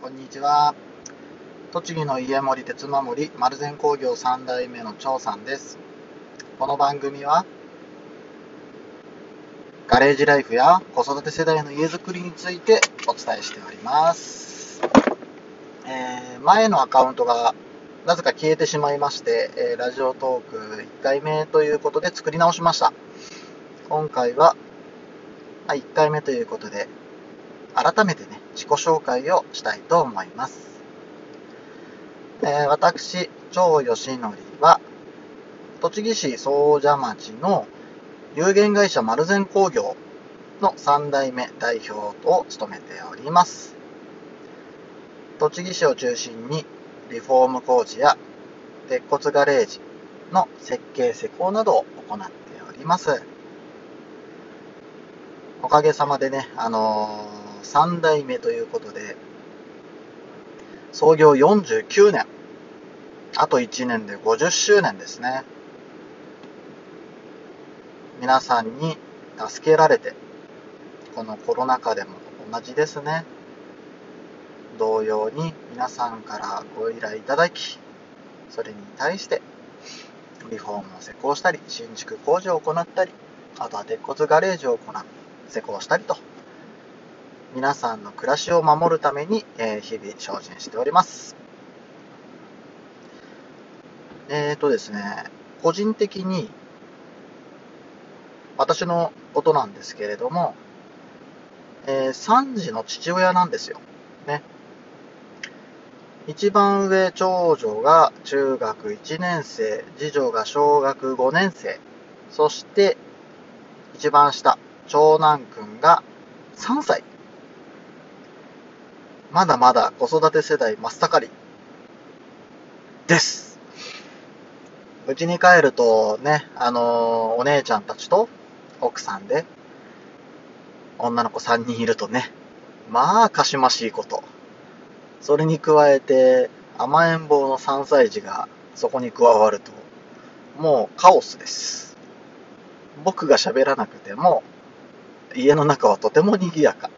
こんにちは。栃木の家森鉄守丸善工業3代目の張さんです。この番組は、ガレージライフや子育て世代の家づくりについてお伝えしております。えー、前のアカウントがなぜか消えてしまいまして、えー、ラジオトーク1回目ということで作り直しました。今回は、1回目ということで、改めてね、自己紹介をしたいと思います。えー、私、張義則は、栃木市総社町の有限会社丸善工業の3代目代表を務めております。栃木市を中心にリフォーム工事や鉄骨ガレージの設計施工などを行っております。おかげさまでね、あのー3代目ということで、創業49年。あと1年で50周年ですね。皆さんに助けられて、このコロナ禍でも同じですね。同様に皆さんからご依頼いただき、それに対してリフォームを施工したり、新築工事を行ったり、あとは鉄骨ガレージを行う、施工したりと皆さんの暮らしを守るために、えー、日々精進しております。えっ、ー、とですね、個人的に私のことなんですけれども、えー、3児の父親なんですよ。ね。一番上、長女が中学1年生、次女が小学5年生、そして一番下、長男くんが3歳まだまだ子育て世代真っ盛りです。うちに帰るとね、あのー、お姉ちゃんたちと奥さんで、女の子3人いるとね、まあ、かしましいこと。それに加えて、甘えん坊の3歳児がそこに加わると、もうカオスです。僕が喋らなくても、家の中はとても賑やか。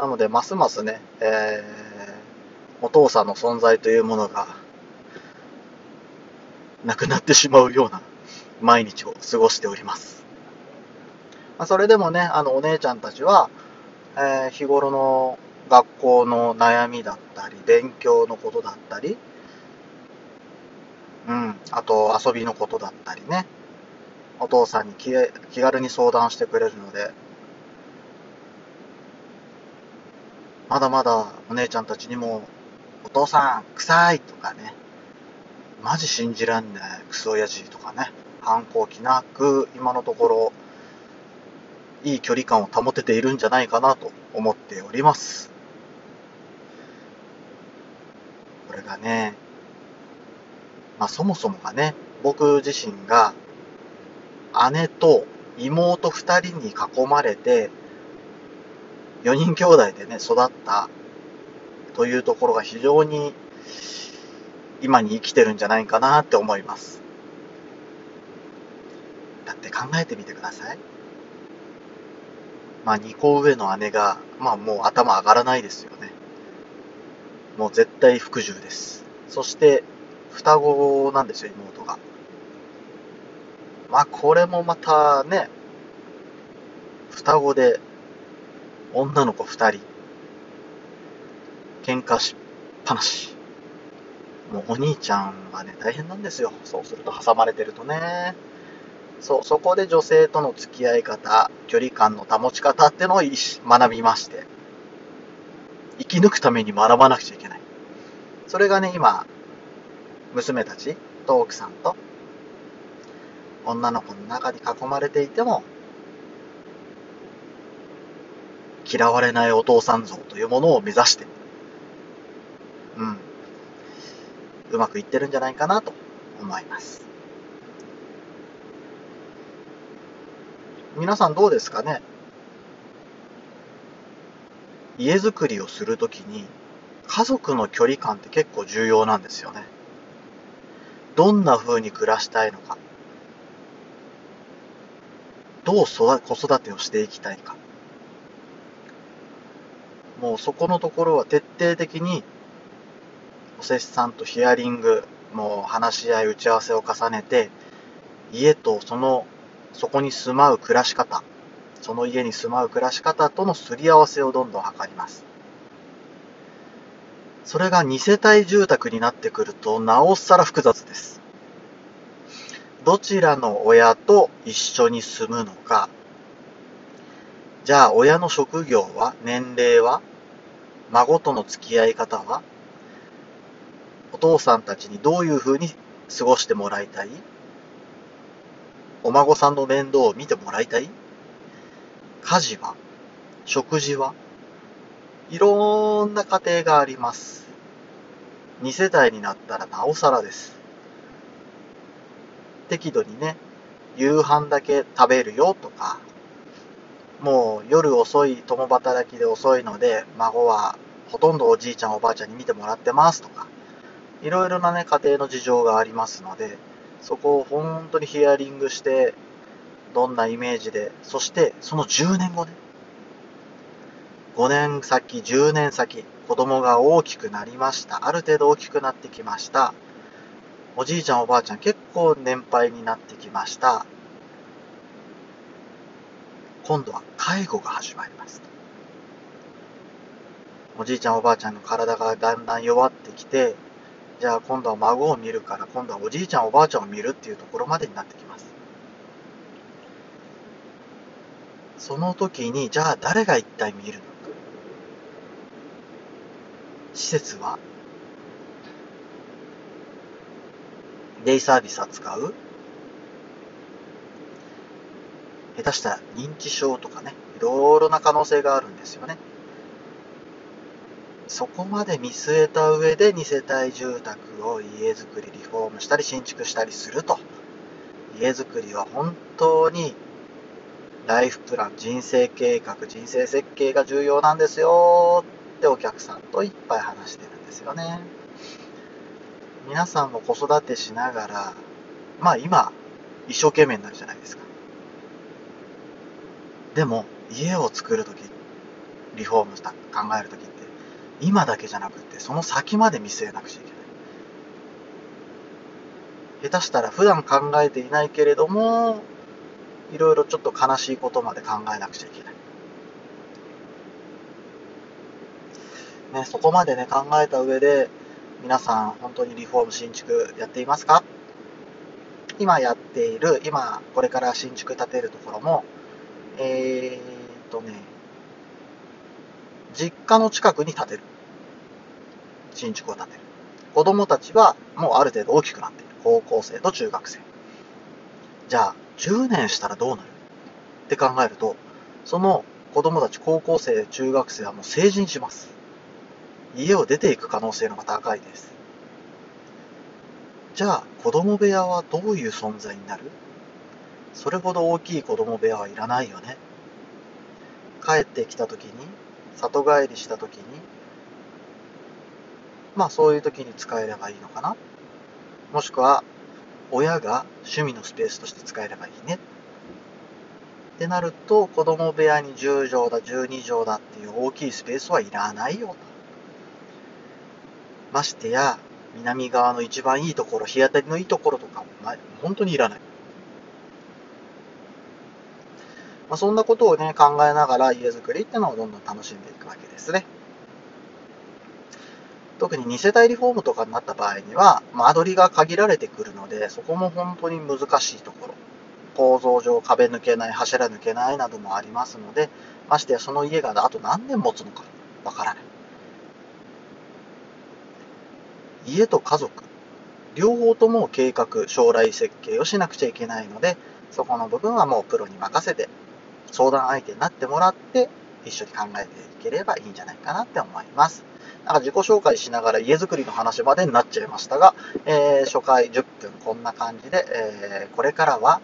なので、ますますね、えー、お父さんの存在というものが、なくなってしまうような毎日を過ごしております。まあ、それでもね、あの、お姉ちゃんたちは、えー、日頃の学校の悩みだったり、勉強のことだったり、うん、あと遊びのことだったりね、お父さんに気軽に相談してくれるので、まだまだお姉ちゃんたちにも、お父さん、臭いとかね、マジ信じらんねえ、クソ親父とかね、反抗期なく、今のところ、いい距離感を保てているんじゃないかなと思っております。これがね、まあそもそもがね、僕自身が姉と妹二人に囲まれて4人兄弟でね、育ったというところが非常に今に生きてるんじゃないかなって思います。だって考えてみてください。まあ2個上の姉が、まあもう頭上がらないですよね。もう絶対服従です。そして双子なんですよ、妹が。まあこれもまたね、双子で女の子二人。喧嘩しっぱなし。もうお兄ちゃんはね、大変なんですよ。そうすると挟まれてるとね。そう、そこで女性との付き合い方、距離感の保ち方ってのを学びまして、生き抜くために学ばなくちゃいけない。それがね、今、娘たちと奥さんと、女の子の中に囲まれていても、嫌われないお父さん像というものを目指して、うん、うまくいってるんじゃないかなと思います。皆さんどうですかね？家づくりをするときに家族の距離感って結構重要なんですよね。どんな風に暮らしたいのか。どう子育てをしていきたいか。もうそこのところは徹底的にお施主さんとヒアリングもう話し合い打ち合わせを重ねて家とそのそこに住まう暮らし方その家に住まう暮らし方とのすり合わせをどんどん図ります。それが2世帯住宅になってくるとなおさら複雑です。どちらの親と一緒に住むのか。じゃあ親の職業は年齢は？孫との付き合い方は？お父さんたちにどういうふうに過ごしてもらいたい？お孫さんの面倒を見てもらいたい？家事は？食事は？いろんな家庭があります。2世帯になったらなおさらです。適度にね、夕飯だけ食べるよとか、もう夜遅い、共働きで遅いので、孫はほとんどおじいちゃんおばあちゃんに見てもらってますとか、いろいろなね、家庭の事情がありますので、そこを本当にヒアリングして、どんなイメージで、そしてその10年後ね、5年先、10年先、子供が大きくなりました。ある程度大きくなってきました。おじいちゃんおばあちゃん結構年配になってきました。今度は介護が始まります。おじいちゃんおばあちゃんの体がだんだん弱ってきて、じゃあ今度は孫を見るから今度はおじいちゃんおばあちゃんを見るっていうところまでになってきますその時にじゃあ誰が一体見るのか施設はデイサービス扱う下手したら認知症とかねいろいろな可能性があるんですよね。そこまで見据えた上で2世帯住宅を家づくりリフォームしたり新築したりすると。家づくりは本当にライフプラン人生計画人生設計が重要なんですよ。ってお客さんといっぱい話してるんですよね。皆さんも子育てしながらまあ今一生懸命になるじゃないですか。でも家を作るときリフォームした考えるときって今だけじゃなくてその先まで見据えなくちゃいけない。下手したら普段考えていないけれどもいろいろちょっと悲しいことまで考えなくちゃいけない。ね、そこまでね考えた上で皆さん本当にリフォーム新築やっていますか？今やっている今これから新築建てるところもえー、っとね実家の近くに建てる。新築を建てる。子供たちはもうある程度大きくなっている。高校生と中学生。じゃあ、10年したらどうなる？って考えると、その子供たち、高校生、中学生はもう成人します。家を出ていく可能性の方が高いです。じゃあ、子供部屋はどういう存在になる？それほど大きい子供部屋はいらないよね。帰ってきた時に里帰りした時にまあそういう時に使えればいいのかな。もしくは親が趣味のスペースとして使えればいいね。ってなると子供部屋に10畳だ12畳だっていう大きいスペースはいらないよましてや南側の一番いいところ日当たりのいいところとかも本当にいらない。まあ、そんなことをね、考えながら家づくりっていうのをどんどん楽しんでいくわけですね。特に2世帯リフォームとかになった場合には、間取りが限られてくるので、そこも本当に難しいところ。構造上壁抜けない、柱抜けないなどもありますので、ましてやその家があと何年持つのかわからない。家と家族、両方とも計画、将来設計をしなくちゃいけないので、そこの部分はもうプロに任せて相談相手になってもらって、一緒に考えていければいいんじゃないかなって思います。なんか自己紹介しながら家づくりの話までになっちゃいましたが、えー、初回10分こんな感じで、えー、これからは、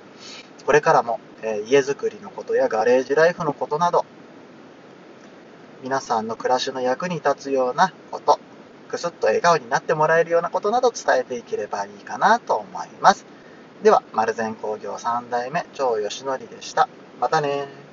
これからも、えー、家づくりのことやガレージライフのことなど、皆さんの暮らしの役に立つようなこと、くすっと笑顔になってもらえるようなことなど伝えていければいいかなと思います。では、丸善工業3代目、長吉則でした。またね